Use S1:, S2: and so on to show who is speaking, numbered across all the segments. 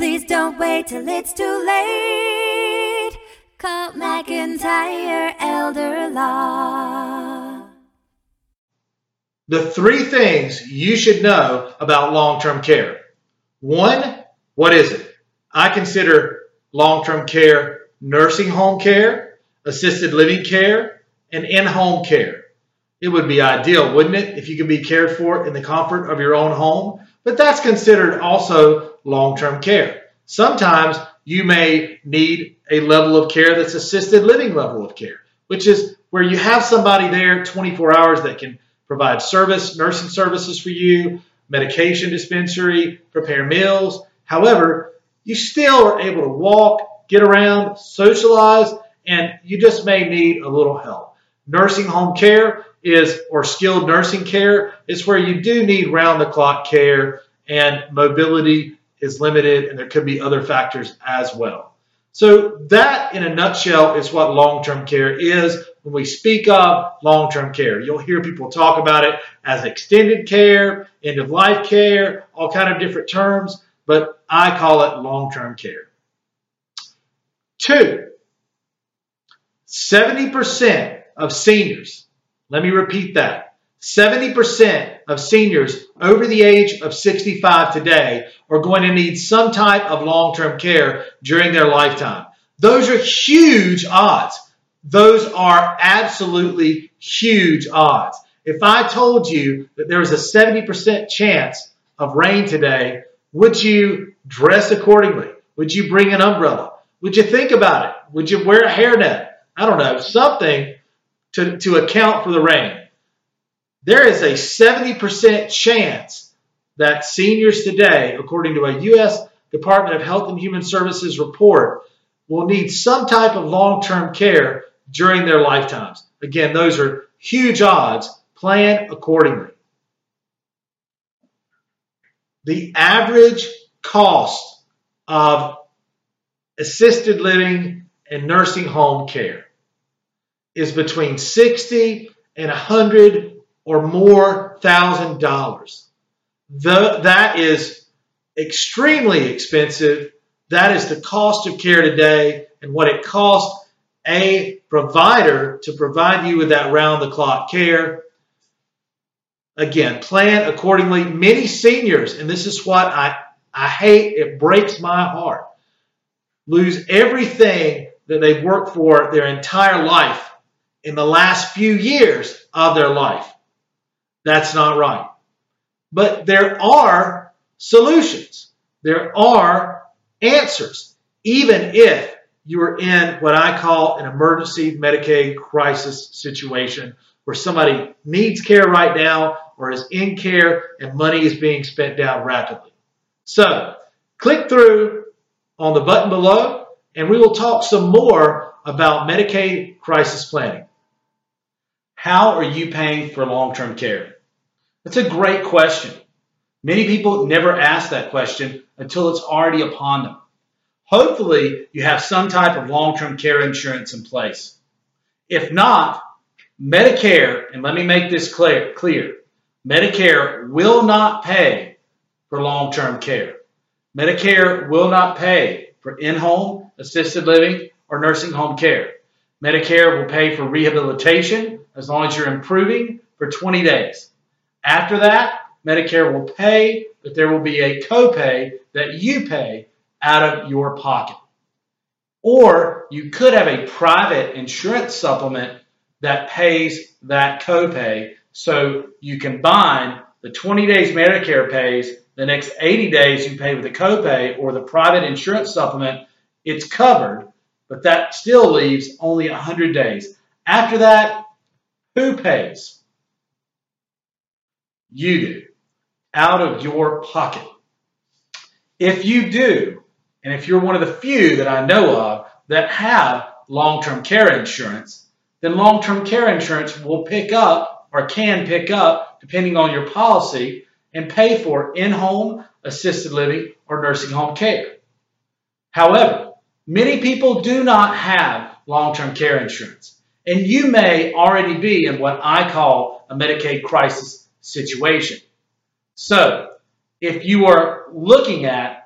S1: Please don't wait till it's too late. Call McIntyre Elder Law.
S2: The three things you should know about long term care. One, what is it? I consider long term care nursing home care, assisted living care, and in home care. It would be ideal, wouldn't it, if you could be cared for in the comfort of your own home? But that's considered also long term care. Sometimes you may need a level of care that's assisted living level of care, which is where you have somebody there 24 hours that can provide service, nursing services for you, medication dispensary, prepare meals. However, you still are able to walk, get around, socialize, and you just may need a little help. Nursing home care is, or skilled nursing care, is where you do need round the clock care and mobility is limited and there could be other factors as well. So that in a nutshell is what long-term care is. When we speak of long-term care, you'll hear people talk about it as extended care, end of life care, all kind of different terms, but I call it long-term care. Two, 70% of seniors, let me repeat that, 70% of seniors over the age of 65 today are going to need some type of long-term care during their lifetime. Those are huge odds. Those are absolutely huge odds. If I told you that there was a 70% chance of rain today, would you dress accordingly? Would you bring an umbrella? Would you think about it? Would you wear a hairnet? I don't know, something to, to account for the rain. There is a 70% chance that seniors today, according to a U.S. Department of Health and Human Services report, will need some type of long term care during their lifetimes. Again, those are huge odds. Plan accordingly. The average cost of assisted living and nursing home care is between 60 and 100 or more thousand dollars. That is extremely expensive. That is the cost of care today and what it costs a provider to provide you with that round the clock care. Again, plan accordingly. Many seniors, and this is what I, I hate, it breaks my heart, lose everything that they've worked for their entire life in the last few years of their life. That's not right. But there are solutions. There are answers, even if you are in what I call an emergency Medicaid crisis situation where somebody needs care right now or is in care and money is being spent down rapidly. So click through on the button below and we will talk some more about Medicaid crisis planning. How are you paying for long term care? That's a great question. Many people never ask that question until it's already upon them. Hopefully, you have some type of long term care insurance in place. If not, Medicare, and let me make this clear, clear Medicare will not pay for long term care. Medicare will not pay for in home, assisted living, or nursing home care. Medicare will pay for rehabilitation as long as you're improving for 20 days. After that, Medicare will pay, but there will be a copay that you pay out of your pocket. Or you could have a private insurance supplement that pays that copay so you combine the 20 days Medicare pays, the next 80 days you pay with the copay or the private insurance supplement, it's covered, but that still leaves only 100 days. After that, who pays? You do, out of your pocket. If you do, and if you're one of the few that I know of that have long term care insurance, then long term care insurance will pick up or can pick up, depending on your policy, and pay for in home, assisted living, or nursing home care. However, many people do not have long term care insurance, and you may already be in what I call a Medicaid crisis situation. So, if you are looking at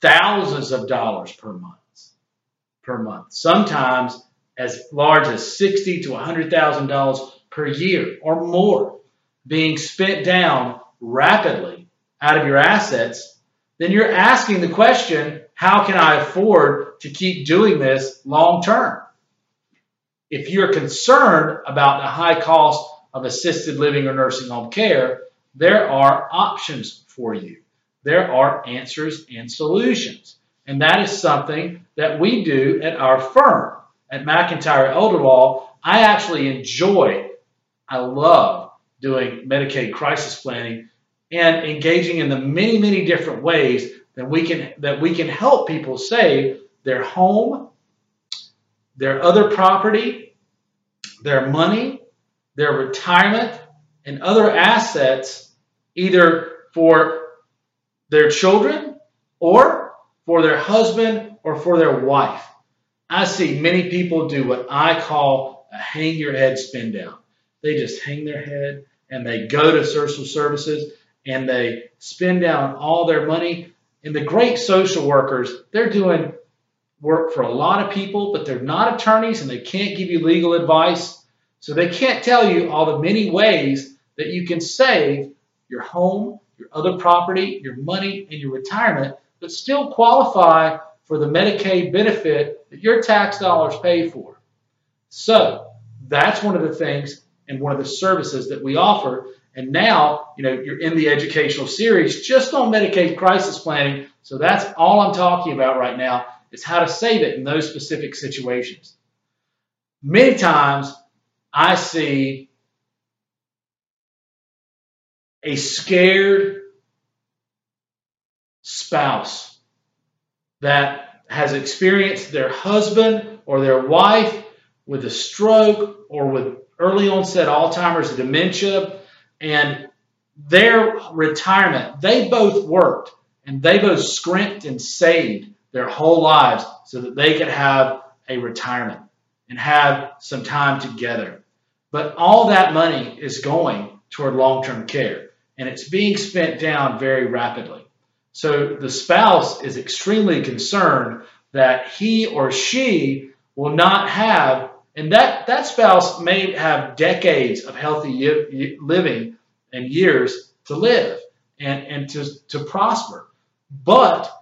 S2: thousands of dollars per month. Per month. Sometimes as large as sixty to hundred thousand dollars per year or more being spent down rapidly out of your assets, then you're asking the question, how can I afford to keep doing this long term? If you're concerned about the high cost of assisted living or nursing home care, there are options for you. There are answers and solutions. And that is something that we do at our firm, at McIntyre Elder Law. I actually enjoy, I love doing Medicaid crisis planning and engaging in the many, many different ways that we can that we can help people save their home, their other property, their money, their retirement, and other assets, either for their children or for their husband or for their wife. I see many people do what I call a hang your head spin down. They just hang their head and they go to social services and they spend down all their money. And the great social workers, they're doing work for a lot of people, but they're not attorneys and they can't give you legal advice. So they can't tell you all the many ways that you can save your home, your other property, your money, and your retirement, but still qualify for the Medicaid benefit that your tax dollars pay for. So that's one of the things and one of the services that we offer. And now, you know, you're in the educational series just on Medicaid crisis planning. So that's all I'm talking about right now is how to save it in those specific situations. Many times I see a scared spouse that has experienced their husband or their wife with a stroke or with early onset Alzheimer's, dementia, and their retirement, they both worked and they both scrimped and saved their whole lives so that they could have a retirement and have some time together. But all that money is going toward long term care and it's being spent down very rapidly. So the spouse is extremely concerned that he or she will not have and that, that spouse may have decades of healthy living and years to live and, and to, to prosper, but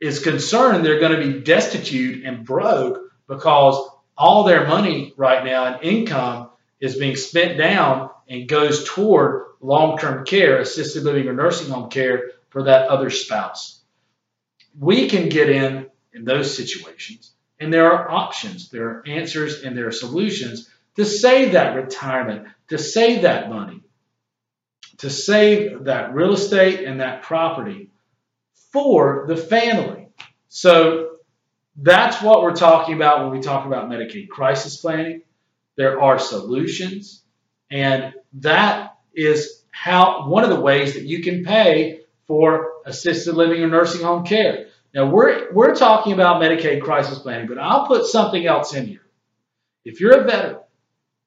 S2: is concerned they're going to be destitute and broke because all their money right now and income is being spent down and goes toward long term care, assisted living or nursing home care for that other spouse. We can get in in those situations and there are options, there are answers, and there are solutions to save that retirement, to save that money, to save that real estate and that property for the family. So that's what we're talking about when we talk about Medicaid crisis planning. There are solutions, and that is how one of the ways that you can pay for assisted living or nursing home care. Now we're we're talking about Medicaid crisis planning, but I'll put something else in here. If you're a veteran,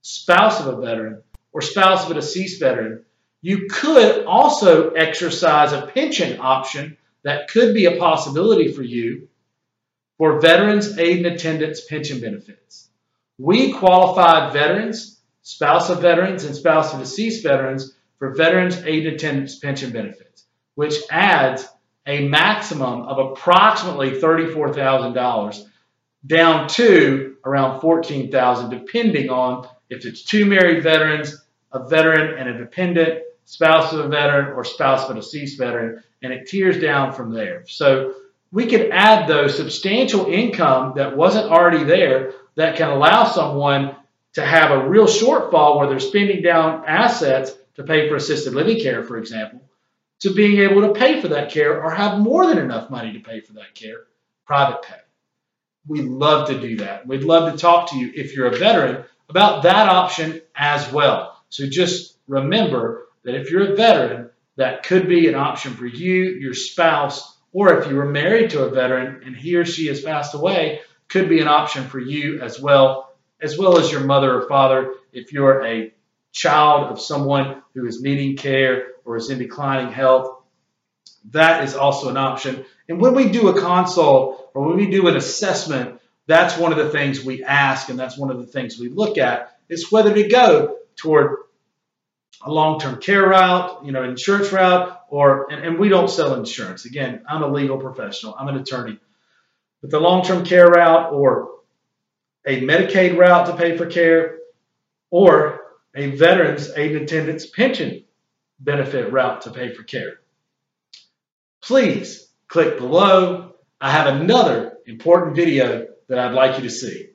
S2: spouse of a veteran, or spouse of a deceased veteran, you could also exercise a pension option that could be a possibility for you for veterans aid and attendance pension benefits. We qualified veterans, spouse of veterans, and spouse of deceased veterans for veterans aid and attendance pension benefits, which adds a maximum of approximately $34,000 down to around 14,000 depending on if it's two married veterans, a veteran and a dependent, spouse of a veteran or spouse of a deceased veteran and it tiers down from there. So we could add those substantial income that wasn't already there that can allow someone to have a real shortfall where they're spending down assets to pay for assisted living care, for example, to being able to pay for that care or have more than enough money to pay for that care, private pay. We love to do that. We'd love to talk to you if you're a veteran about that option as well. So just remember that if you're a veteran, that could be an option for you, your spouse, or if you were married to a veteran and he or she has passed away, could be an option for you as well, as well as your mother or father if you're a child of someone who is needing care or is in declining health, that is also an option. And when we do a consult or when we do an assessment, that's one of the things we ask and that's one of the things we look at is whether to go toward a long-term care route, you know, insurance route, or and, and we don't sell insurance. Again, I'm a legal professional. I'm an attorney. But the long-term care route or a Medicaid route to pay for care or a veterans aid and attendance pension benefit route to pay for care. Please click below. I have another important video that I'd like you to see.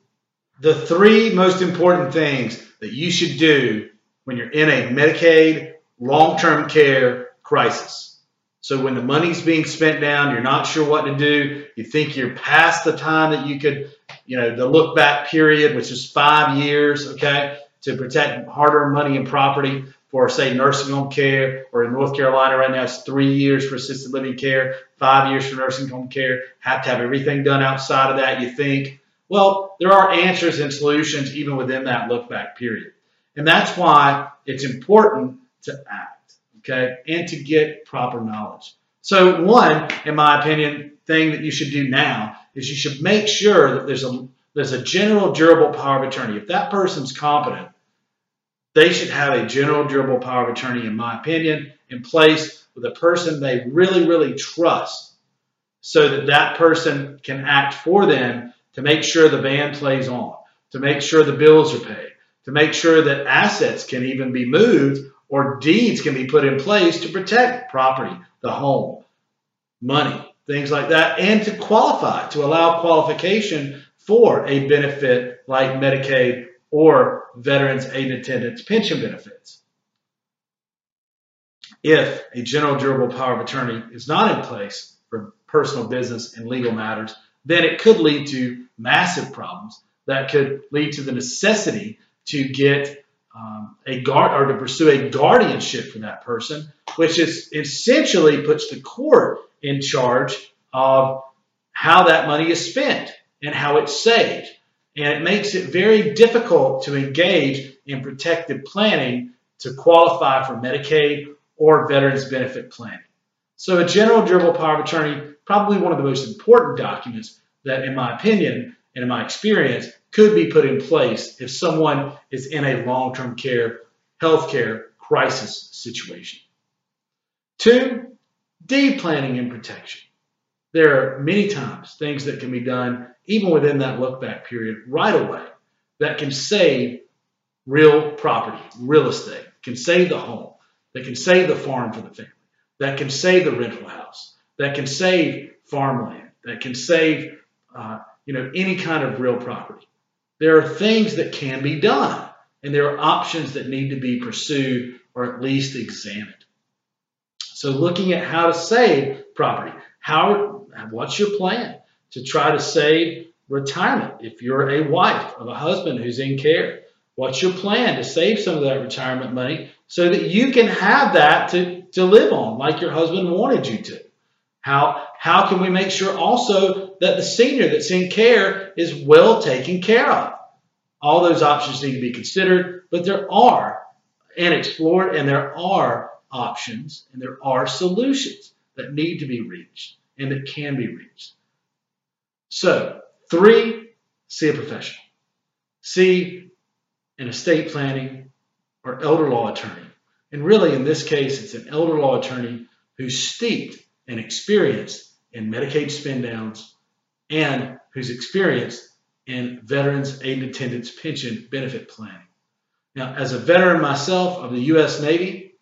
S2: The three most important things that you should do when you're in a Medicaid long term care crisis. So when the money's being spent down, you're not sure what to do, you think you're past the time that you could, you know, the look back period, which is five years, okay, to protect hard earned money and property for, say, nursing home care, or in North Carolina right now, it's three years for assisted living care, five years for nursing home care. Have to have everything done outside of that, you think. Well, there are answers and solutions even within that look back period. And that's why it's important to act, okay, and to get proper knowledge. So, one, in my opinion, thing that you should do now is you should make sure that there's a there's a general durable power of attorney. If that person's competent, they should have a general durable power of attorney, in my opinion, in place with a person they really, really trust so that that person can act for them to make sure the band plays on, to make sure the bills are paid, to make sure that assets can even be moved or deeds can be put in place to protect property, the home, money, things like that, and to qualify, to allow qualification for a benefit like Medicaid or Veterans Aid Attendance pension benefits. If a general durable power of attorney is not in place for personal business and legal matters, then it could lead to massive problems that could lead to the necessity to get um, a guard or to pursue a guardianship for that person, which is essentially puts the court in charge of how that money is spent and how it's saved. And it makes it very difficult to engage in protective planning to qualify for Medicaid or veterans benefit planning. So a general durable power of attorney, probably one of the most important documents that, in my opinion and in my experience, could be put in place if someone is in a long-term care, healthcare crisis situation. Two, deed planning and protection. There are many times things that can be done even within that look back period right away that can save real property, real estate, can save the home, that can save the farm for the family, that can save the rental house, that can save farmland, that can save uh, you know any kind of real property. There are things that can be done, and there are options that need to be pursued or at least examined. So, looking at how to save property, how what's your plan to try to save retirement? If you're a wife of a husband who's in care, what's your plan to save some of that retirement money so that you can have that to, to live on like your husband wanted you to? How, how can we make sure also that the senior that's in care is well taken care of? All those options need to be considered, but there are and explored, and there are options and there are solutions that need to be reached and it can be reached. So, three, see a professional. See an estate planning or elder law attorney. And really, in this case, it's an elder law attorney who's steeped and experienced in Medicaid spend downs and who's experienced in Veterans Aid and Attendance Pension Benefit Planning. Now, as a veteran myself of the U.S. Navy,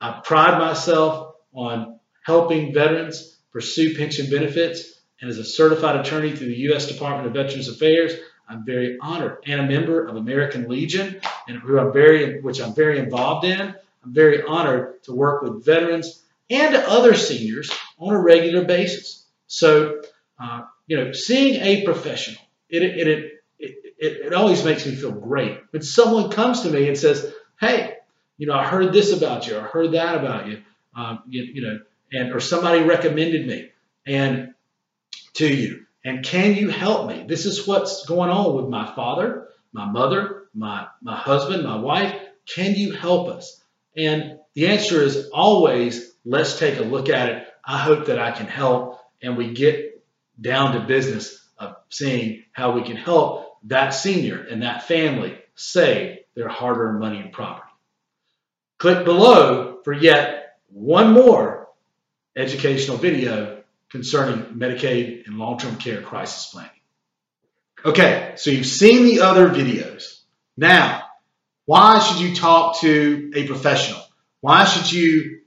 S2: I pride myself on helping veterans pursue pension benefits. And as a certified attorney through the U.S. Department of Veterans Affairs, I'm very honored and a member of American Legion, and who I'm very, which I'm very involved in. I'm very honored to work with veterans and other seniors on a regular basis. So, uh, you know, seeing a professional, it, it, it, it, it always makes me feel great. When someone comes to me and says, hey, you know, I heard this about you, I heard that about you, um, you, you know, and or somebody recommended me and to you, and can you help me? This is what's going on with my father, my mother, my my husband, my wife. Can you help us? And the answer is always let's take a look at it I hope that I can help and we get down to business of seeing how we can help that senior and that family save their hard earned money and property. Click below for yet one more educational video concerning Medicaid and long term care crisis planning. Okay, so you've seen the other videos. Now, why should you talk to a professional? Why should you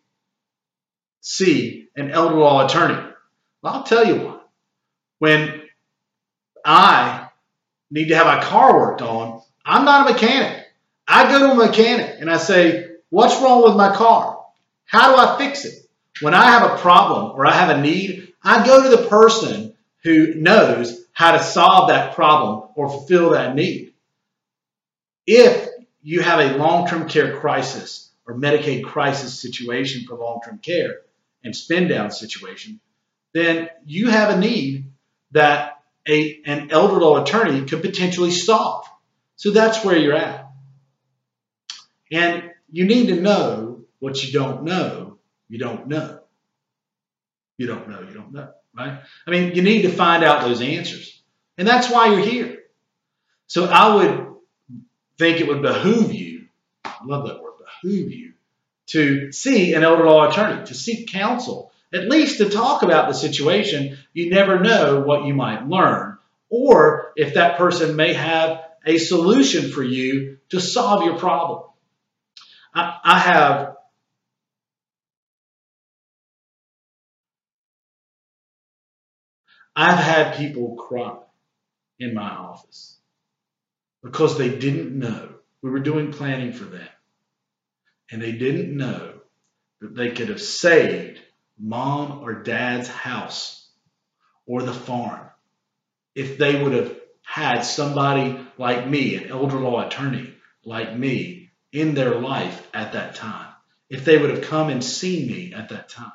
S2: see an elder law attorney? Well, I'll tell you why. When I need to have my car worked on, I'm not a mechanic. I go to a mechanic and I say, What's wrong with my car? How do I fix it? When I have a problem or I have a need, I go to the person who knows how to solve that problem or fulfill that need. If you have a long term care crisis or Medicaid crisis situation for long term care and spend down situation, then you have a need that a, an elder law attorney could potentially solve. So that's where you're at. And you need to know what you don't know, you don't know. You don't know, you don't know, right? I mean, you need to find out those answers. And that's why you're here. So I would think it would behoove you, I love that word, behoove you, to see an elder law attorney, to seek counsel, at least to talk about the situation. You never know what you might learn, or if that person may have a solution for you to solve your problem. I, I have I've had people cry in my office because they didn't know. We were doing planning for them. And they didn't know that they could have saved mom or dad's house or the farm if they would have had somebody like me, an elder law attorney like me, in their life at that time. If they would have come and seen me at that time.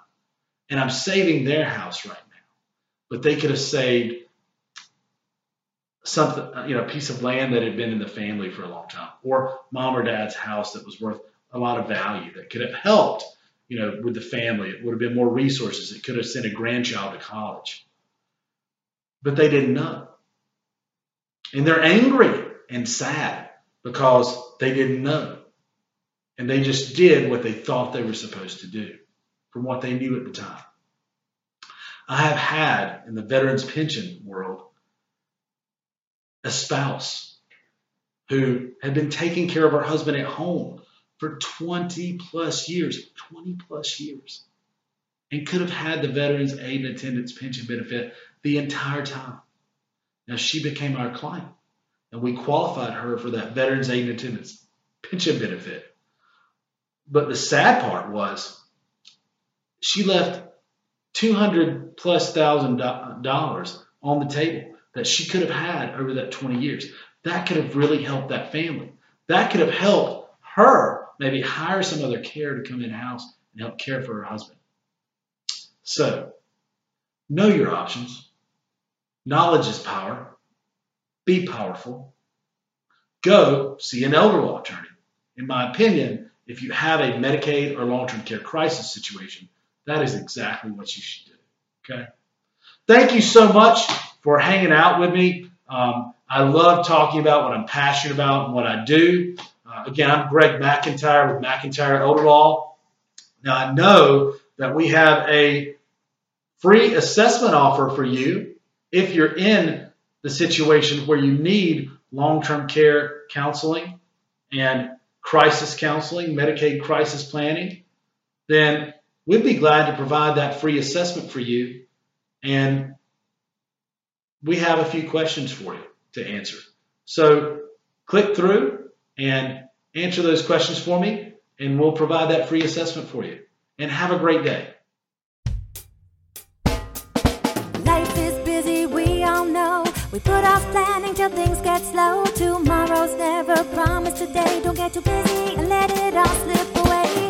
S2: And I'm saving their house right now. But they could have saved something, you know, a piece of land that had been in the family for a long time, or mom or dad's house that was worth a lot of value that could have helped, you know, with the family. It would have been more resources. It could have sent a grandchild to college. But they didn't know. And they're angry and sad because they didn't know. And they just did what they thought they were supposed to do from what they knew at the time. I have had in the veterans pension world a spouse who had been taking care of her husband at home for 20 plus years, 20 plus years, and could have had the Veterans Aid and Attendance Pension benefit the entire time. Now she became our client, and we qualified her for that Veterans Aid and Attendance Pension benefit. But the sad part was she left 200 plus thousand dollars on the table that she could have had over that 20 years. That could have really helped that family. That could have helped her maybe hire some other care to come in house and help care for her husband. So, know your options. Knowledge is power. Be powerful. Go see an elder law attorney. In my opinion, if you have a Medicaid or long term care crisis situation, that is exactly what you should do. Okay? Thank you so much for hanging out with me. Um, I love talking about what I'm passionate about and what I do. Uh, again, I'm Greg McIntyre with McIntyre Elder Law. Now, I know that we have a free assessment offer for you if you're in the situation where you need long term care counseling and crisis counseling, Medicaid crisis planning, then we'd be glad to provide that free assessment for you. And we have a few questions for you to answer. So click through and answer those questions for me, and we'll provide that free assessment for you. And have a great day.
S1: Life is busy, we all know. We put off planning till things get slow. Tomorrow's never promised today. Don't get too busy and let it all slip away.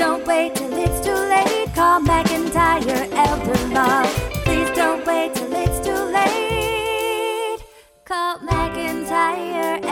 S1: don't wait till it's too late. Call McIntyre Elder Law. Please don't wait till it's too late. Call McIntyre